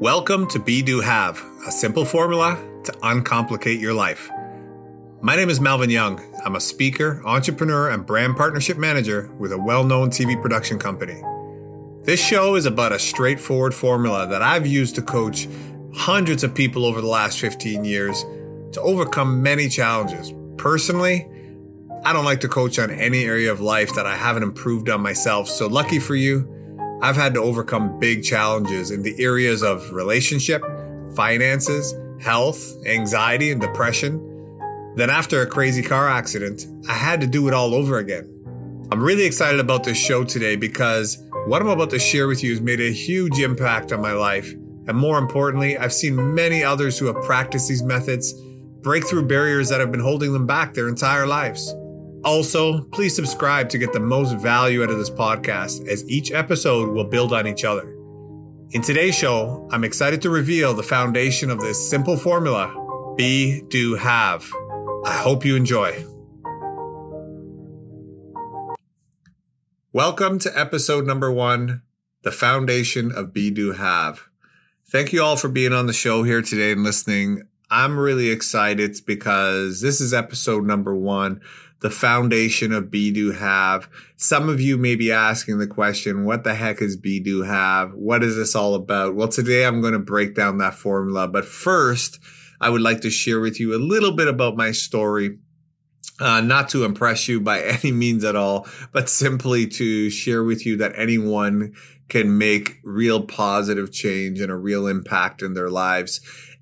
Welcome to Be Do Have, a simple formula to uncomplicate your life. My name is Melvin Young. I'm a speaker, entrepreneur, and brand partnership manager with a well known TV production company. This show is about a straightforward formula that I've used to coach hundreds of people over the last 15 years to overcome many challenges. Personally, I don't like to coach on any area of life that I haven't improved on myself. So, lucky for you, I've had to overcome big challenges in the areas of relationship, finances, health, anxiety, and depression. Then, after a crazy car accident, I had to do it all over again. I'm really excited about this show today because what I'm about to share with you has made a huge impact on my life. And more importantly, I've seen many others who have practiced these methods break through barriers that have been holding them back their entire lives. Also, please subscribe to get the most value out of this podcast as each episode will build on each other. In today's show, I'm excited to reveal the foundation of this simple formula be, do, have. I hope you enjoy. Welcome to episode number one The Foundation of Be, Do, Have. Thank you all for being on the show here today and listening. I'm really excited because this is episode number one the foundation of Be Do Have. Some of you may be asking the question, what the heck is Be Do Have? What is this all about? Well, today I'm going to break down that formula. But first, I would like to share with you a little bit about my story. Uh, not to impress you by any means at all, but simply to share with you that anyone can make real positive change and a real impact in their lives.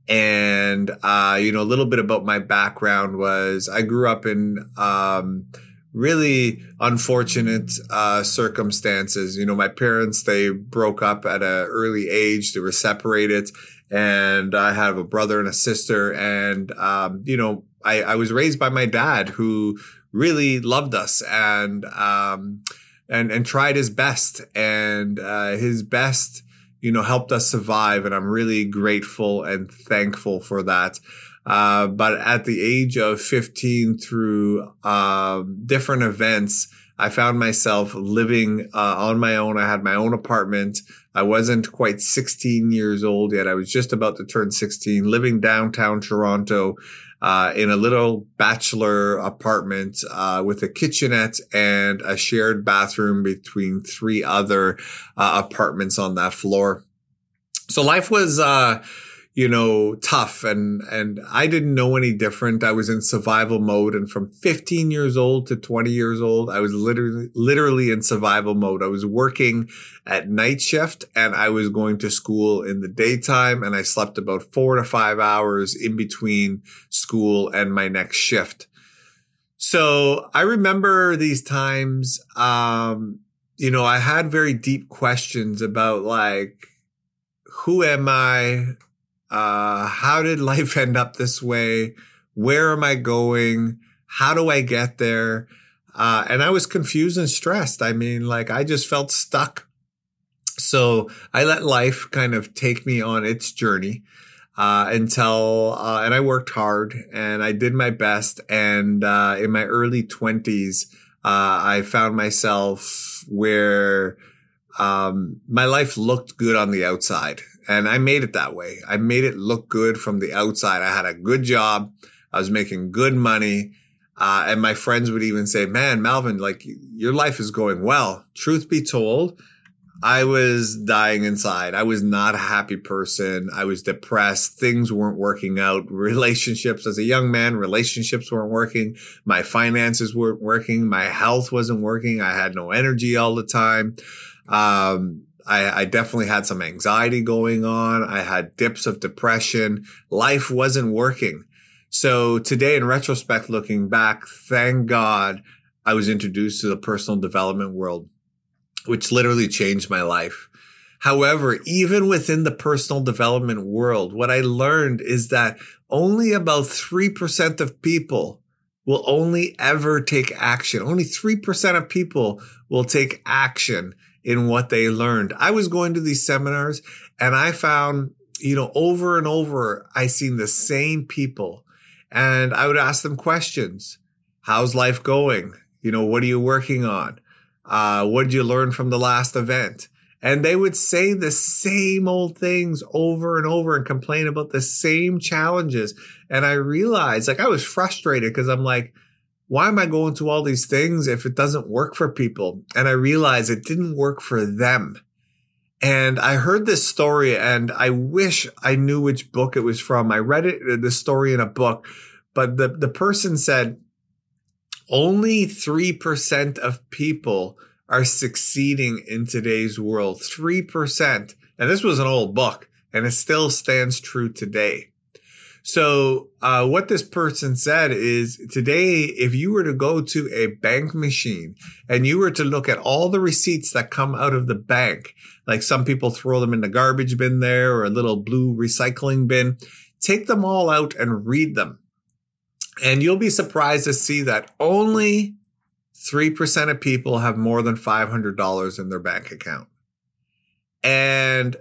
And, uh, you know, a little bit about my background was I grew up in, um, really unfortunate uh, circumstances. You know, my parents they broke up at an early age. They were separated, and I have a brother and a sister. And um, you know, I, I was raised by my dad, who really loved us and um, and and tried his best. And uh, his best you know, helped us survive. And I'm really grateful and thankful for that. Uh, but at the age of 15 through, uh, different events, I found myself living, uh, on my own. I had my own apartment. I wasn't quite 16 years old yet. I was just about to turn 16, living downtown Toronto uh, in a little bachelor apartment uh, with a kitchenette and a shared bathroom between three other uh, apartments on that floor. So life was, uh, you know, tough and, and I didn't know any different. I was in survival mode. And from 15 years old to 20 years old, I was literally, literally in survival mode. I was working at night shift and I was going to school in the daytime and I slept about four to five hours in between school and my next shift. So I remember these times, um, you know, I had very deep questions about like, who am I? Uh, how did life end up this way? Where am I going? How do I get there? Uh, and I was confused and stressed. I mean, like I just felt stuck. So I let life kind of take me on its journey. Uh, until, uh, and I worked hard and I did my best. And, uh, in my early twenties, uh, I found myself where, um, my life looked good on the outside. And I made it that way. I made it look good from the outside. I had a good job. I was making good money. Uh, and my friends would even say, man, Melvin, like your life is going well. Truth be told, I was dying inside. I was not a happy person. I was depressed. Things weren't working out. Relationships as a young man, relationships weren't working. My finances weren't working. My health wasn't working. I had no energy all the time. Um, I, I, definitely had some anxiety going on. I had dips of depression. Life wasn't working. So today, in retrospect, looking back, thank God I was introduced to the personal development world, which literally changed my life. However, even within the personal development world, what I learned is that only about 3% of people will only ever take action. Only 3% of people will take action in what they learned. I was going to these seminars and I found, you know, over and over, I seen the same people and I would ask them questions. How's life going? You know, what are you working on? Uh, what did you learn from the last event? And they would say the same old things over and over and complain about the same challenges. And I realized like I was frustrated because I'm like, why am I going to all these things if it doesn't work for people? And I realized it didn't work for them. And I heard this story and I wish I knew which book it was from. I read it, uh, the story in a book, but the, the person said only 3% of people are succeeding in today's world. 3%. And this was an old book and it still stands true today. So, uh, what this person said is today, if you were to go to a bank machine and you were to look at all the receipts that come out of the bank, like some people throw them in the garbage bin there or a little blue recycling bin, take them all out and read them. And you'll be surprised to see that only 3% of people have more than $500 in their bank account. And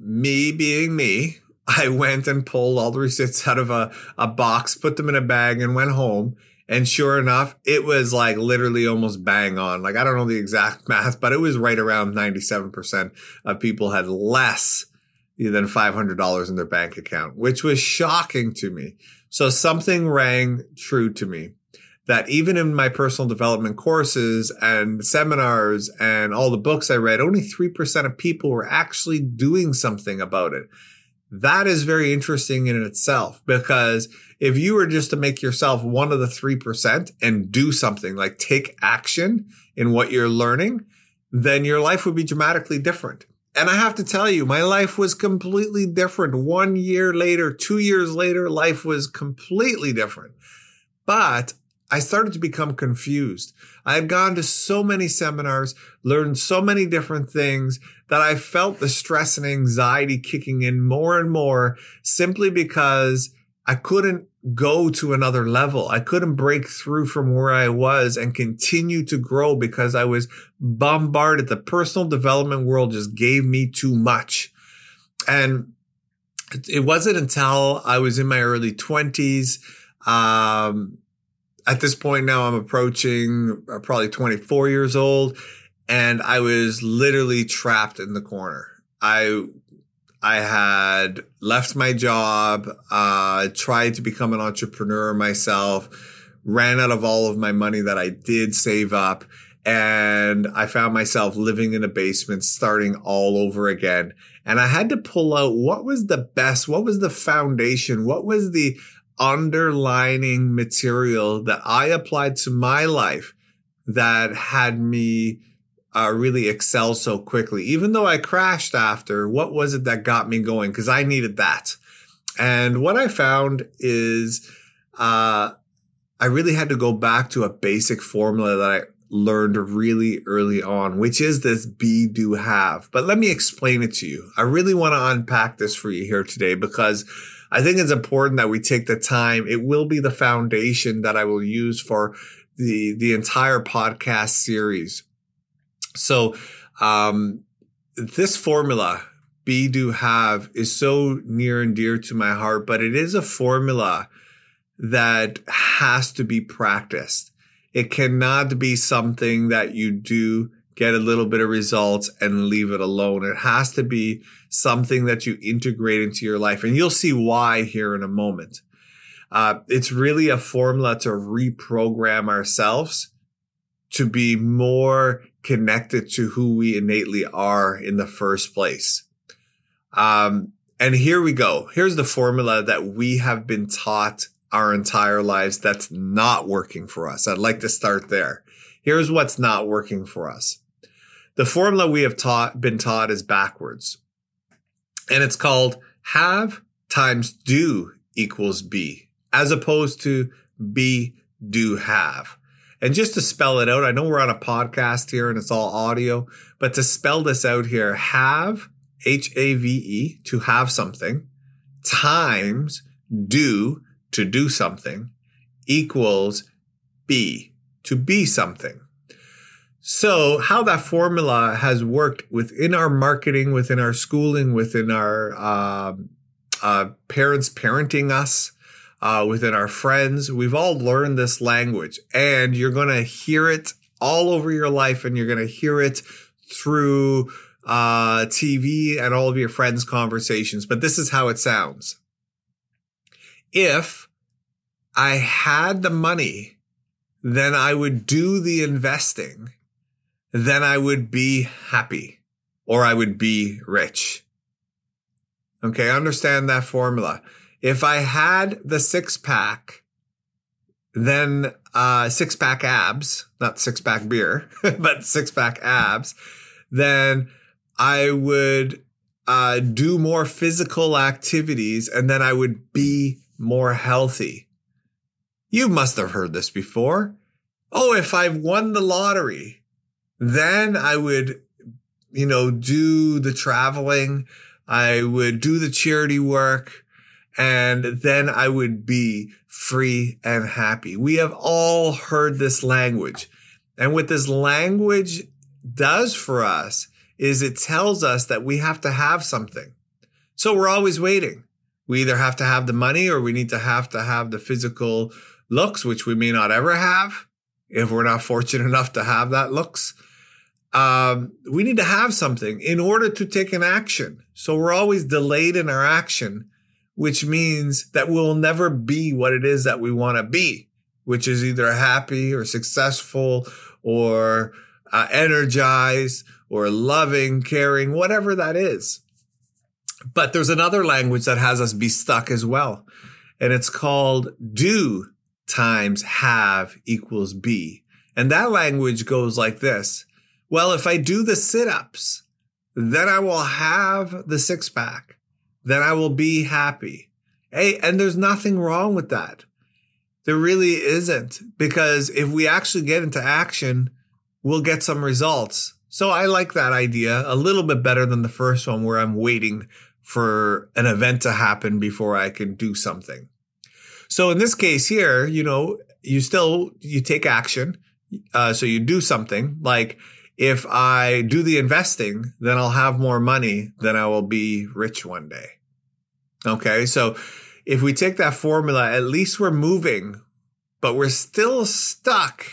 me being me, I went and pulled all the receipts out of a, a box, put them in a bag, and went home. And sure enough, it was like literally almost bang on. Like, I don't know the exact math, but it was right around 97% of people had less than $500 in their bank account, which was shocking to me. So something rang true to me that even in my personal development courses and seminars and all the books I read, only 3% of people were actually doing something about it. That is very interesting in itself because if you were just to make yourself one of the 3% and do something like take action in what you're learning, then your life would be dramatically different. And I have to tell you, my life was completely different. One year later, two years later, life was completely different. But I started to become confused. I had gone to so many seminars, learned so many different things that I felt the stress and anxiety kicking in more and more simply because I couldn't go to another level. I couldn't break through from where I was and continue to grow because I was bombarded. The personal development world just gave me too much. And it wasn't until I was in my early twenties, um, at this point now I'm approaching uh, probably 24 years old and I was literally trapped in the corner. I I had left my job, uh, tried to become an entrepreneur myself, ran out of all of my money that I did save up, and I found myself living in a basement, starting all over again. And I had to pull out what was the best, what was the foundation, what was the underlining material that I applied to my life that had me uh, really excel so quickly. Even though I crashed after, what was it that got me going? Because I needed that. And what I found is uh, I really had to go back to a basic formula that I learned really early on, which is this be, do, have. But let me explain it to you. I really want to unpack this for you here today because I think it's important that we take the time. It will be the foundation that I will use for the, the entire podcast series. So, um, this formula, be, do, have is so near and dear to my heart, but it is a formula that has to be practiced. It cannot be something that you do get a little bit of results and leave it alone. It has to be something that you integrate into your life. And you'll see why here in a moment. Uh, it's really a formula to reprogram ourselves to be more connected to who we innately are in the first place. Um, and here we go. Here's the formula that we have been taught our entire lives that's not working for us. I'd like to start there. Here's what's not working for us. The formula we have taught, been taught is backwards. And it's called have times do equals be, as opposed to be, do, have. And just to spell it out, I know we're on a podcast here and it's all audio, but to spell this out here, have, H A V E, to have something, times do, to do something, equals be, to be something. So, how that formula has worked within our marketing, within our schooling, within our uh, uh, parents parenting us, uh, within our friends, we've all learned this language, and you're going to hear it all over your life, and you're going to hear it through uh, TV and all of your friends' conversations, but this is how it sounds. If I had the money, then I would do the investing, then I would be happy or I would be rich. Okay, understand that formula. If I had the six pack, then uh, six pack abs, not six pack beer, but six pack abs, then I would uh, do more physical activities and then I would be more healthy. You must have heard this before. Oh, if I've won the lottery, then I would, you know, do the traveling. I would do the charity work and then I would be free and happy. We have all heard this language. And what this language does for us is it tells us that we have to have something. So we're always waiting. We either have to have the money or we need to have to have the physical looks, which we may not ever have if we're not fortunate enough to have that looks. Um, we need to have something in order to take an action. So we're always delayed in our action, which means that we'll never be what it is that we want to be, which is either happy or successful or uh, energized or loving, caring, whatever that is. But there's another language that has us be stuck as well. And it's called do times have equals be. And that language goes like this. Well, if I do the sit ups, then I will have the six pack. Then I will be happy. Hey, and there's nothing wrong with that. There really isn't because if we actually get into action, we'll get some results. So I like that idea a little bit better than the first one where I'm waiting for an event to happen before I can do something. So in this case here, you know, you still, you take action. Uh, so you do something like if I do the investing, then I'll have more money, then I will be rich one day. Okay. So if we take that formula, at least we're moving, but we're still stuck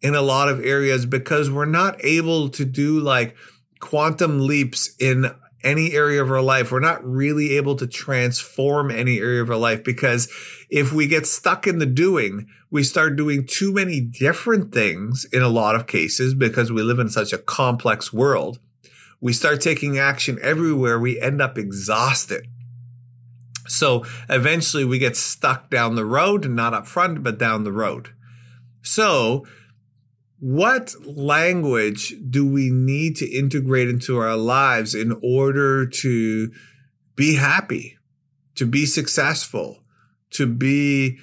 in a lot of areas because we're not able to do like quantum leaps in any area of our life. We're not really able to transform any area of our life because if we get stuck in the doing, we start doing too many different things in a lot of cases because we live in such a complex world. We start taking action everywhere. We end up exhausted. So eventually we get stuck down the road, not up front, but down the road. So what language do we need to integrate into our lives in order to be happy, to be successful, to be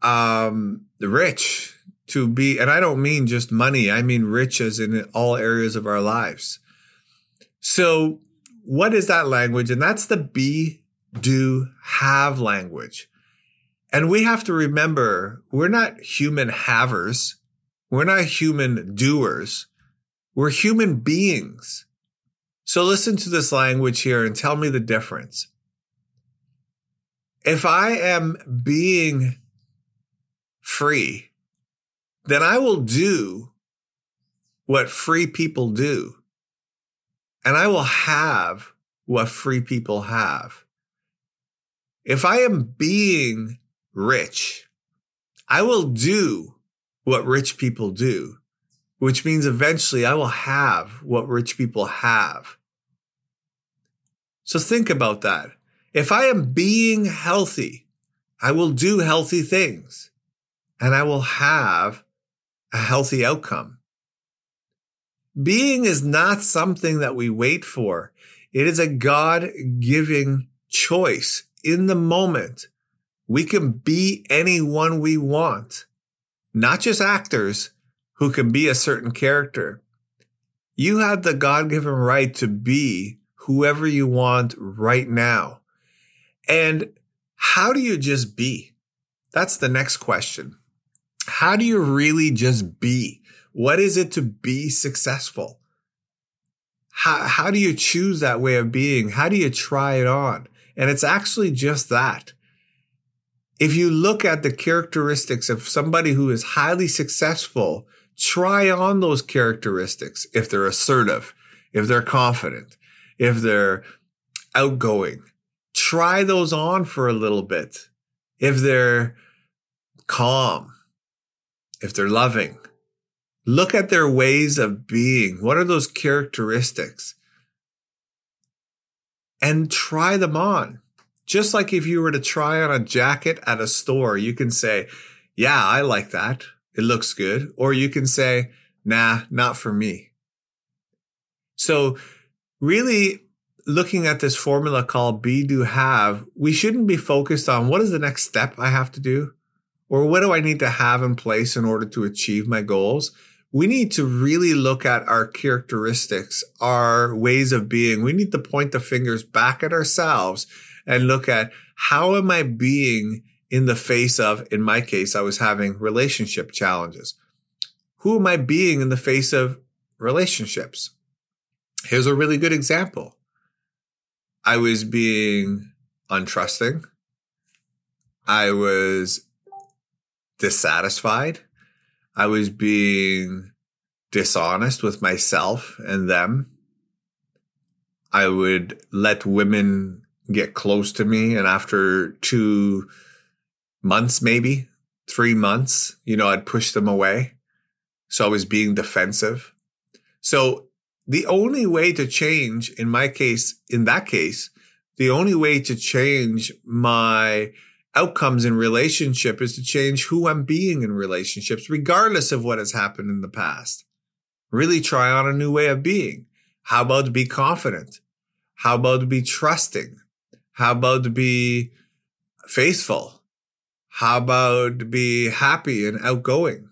um, rich, to be, and I don't mean just money, I mean rich as in all areas of our lives. So, what is that language? And that's the be, do, have language. And we have to remember we're not human havers we're not human doers. We're human beings. So listen to this language here and tell me the difference. If I am being free, then I will do what free people do. And I will have what free people have. If I am being rich, I will do what rich people do, which means eventually I will have what rich people have. So think about that. If I am being healthy, I will do healthy things and I will have a healthy outcome. Being is not something that we wait for. It is a God giving choice in the moment. We can be anyone we want not just actors who can be a certain character. You have the God given right to be whoever you want right now. And how do you just be? That's the next question. How do you really just be? What is it to be successful? How, how do you choose that way of being? How do you try it on? And it's actually just that if you look at the characteristics of somebody who is highly successful, try on those characteristics. If they're assertive, if they're confident, if they're outgoing, try those on for a little bit. If they're calm, if they're loving, look at their ways of being. What are those characteristics? And try them on. Just like if you were to try on a jacket at a store, you can say, yeah, I like that. It looks good. Or you can say, nah, not for me. So really looking at this formula called be, do, have, we shouldn't be focused on what is the next step I have to do or what do I need to have in place in order to achieve my goals? We need to really look at our characteristics, our ways of being. We need to point the fingers back at ourselves and look at how am I being in the face of, in my case, I was having relationship challenges. Who am I being in the face of relationships? Here's a really good example. I was being untrusting. I was dissatisfied. I was being dishonest with myself and them. I would let women get close to me. And after two months, maybe three months, you know, I'd push them away. So I was being defensive. So the only way to change, in my case, in that case, the only way to change my outcomes in relationship is to change who I'm being in relationships, regardless of what has happened in the past. Really try on a new way of being. How about be confident? How about be trusting? How about to be faithful? How about to be happy and outgoing?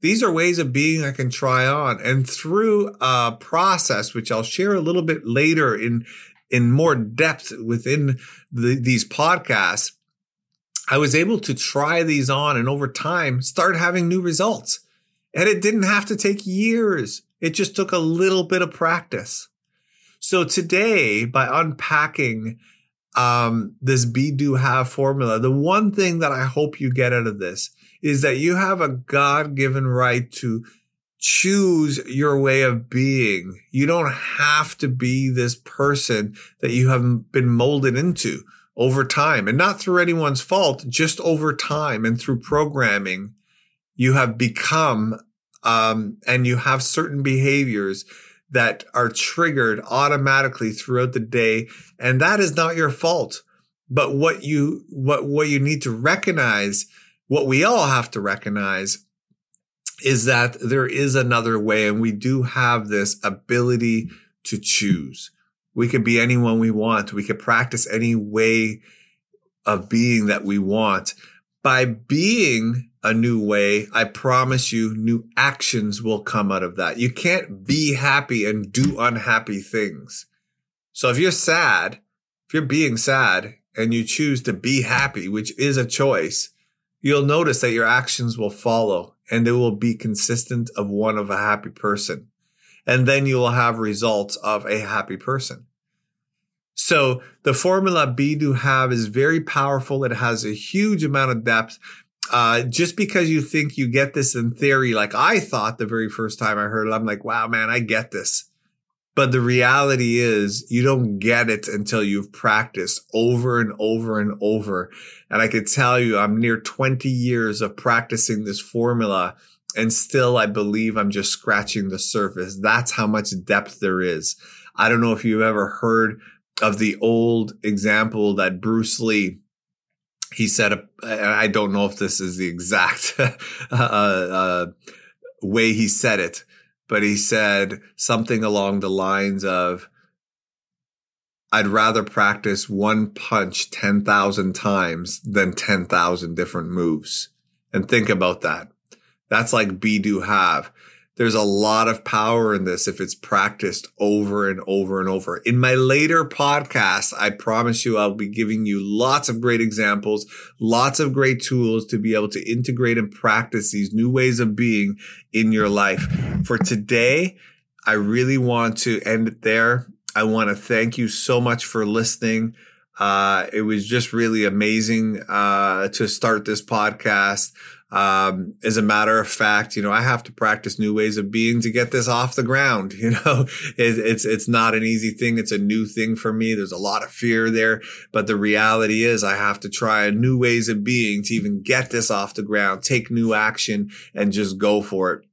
These are ways of being I can try on. And through a process, which I'll share a little bit later in, in more depth within the, these podcasts, I was able to try these on and over time start having new results. And it didn't have to take years. It just took a little bit of practice. So today, by unpacking um, this be do have formula, the one thing that I hope you get out of this is that you have a God given right to choose your way of being. You don't have to be this person that you have been molded into over time and not through anyone's fault, just over time and through programming, you have become, um, and you have certain behaviors that are triggered automatically throughout the day. And that is not your fault. But what you, what, what you need to recognize, what we all have to recognize is that there is another way and we do have this ability to choose. We could be anyone we want. We could practice any way of being that we want. By being a new way, I promise you new actions will come out of that. You can't be happy and do unhappy things. So if you're sad, if you're being sad and you choose to be happy, which is a choice, you'll notice that your actions will follow and they will be consistent of one of a happy person. And then you will have results of a happy person. So the formula be do have is very powerful. It has a huge amount of depth. Uh, just because you think you get this in theory, like I thought the very first time I heard it, I'm like, wow, man, I get this. But the reality is you don't get it until you've practiced over and over and over. And I could tell you I'm near 20 years of practicing this formula and still I believe I'm just scratching the surface. That's how much depth there is. I don't know if you've ever heard of the old example that Bruce Lee he said, I don't know if this is the exact uh, uh, way he said it, but he said something along the lines of, I'd rather practice one punch 10,000 times than 10,000 different moves. And think about that. That's like be do have there's a lot of power in this if it's practiced over and over and over. In my later podcast, I promise you I'll be giving you lots of great examples, lots of great tools to be able to integrate and practice these new ways of being in your life. For today, I really want to end it there. I want to thank you so much for listening. Uh, it was just really amazing uh, to start this podcast. Um, as a matter of fact, you know, I have to practice new ways of being to get this off the ground. You know, it, it's, it's not an easy thing. It's a new thing for me. There's a lot of fear there, but the reality is I have to try new ways of being to even get this off the ground, take new action and just go for it.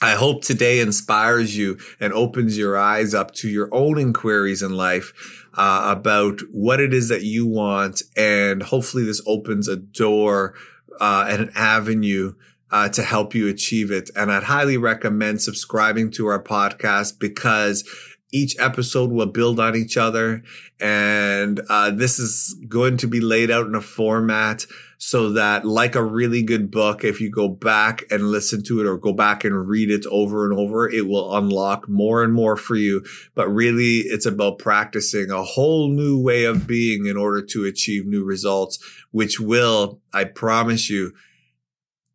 I hope today inspires you and opens your eyes up to your own inquiries in life uh, about what it is that you want. And hopefully this opens a door uh, and an avenue uh, to help you achieve it. And I'd highly recommend subscribing to our podcast because each episode will build on each other. And uh, this is going to be laid out in a format so that like a really good book, if you go back and listen to it or go back and read it over and over, it will unlock more and more for you. But really it's about practicing a whole new way of being in order to achieve new results, which will, I promise you,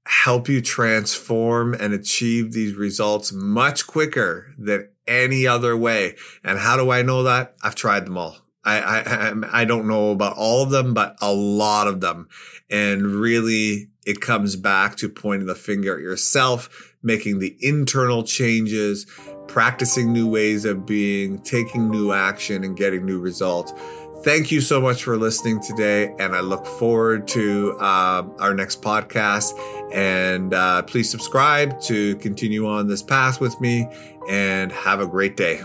help you transform and achieve these results much quicker than any other way. And how do I know that? I've tried them all. I, I, I don't know about all of them, but a lot of them. And really it comes back to pointing the finger at yourself, making the internal changes, practicing new ways of being, taking new action and getting new results. Thank you so much for listening today. And I look forward to uh, our next podcast. And uh, please subscribe to continue on this path with me and have a great day.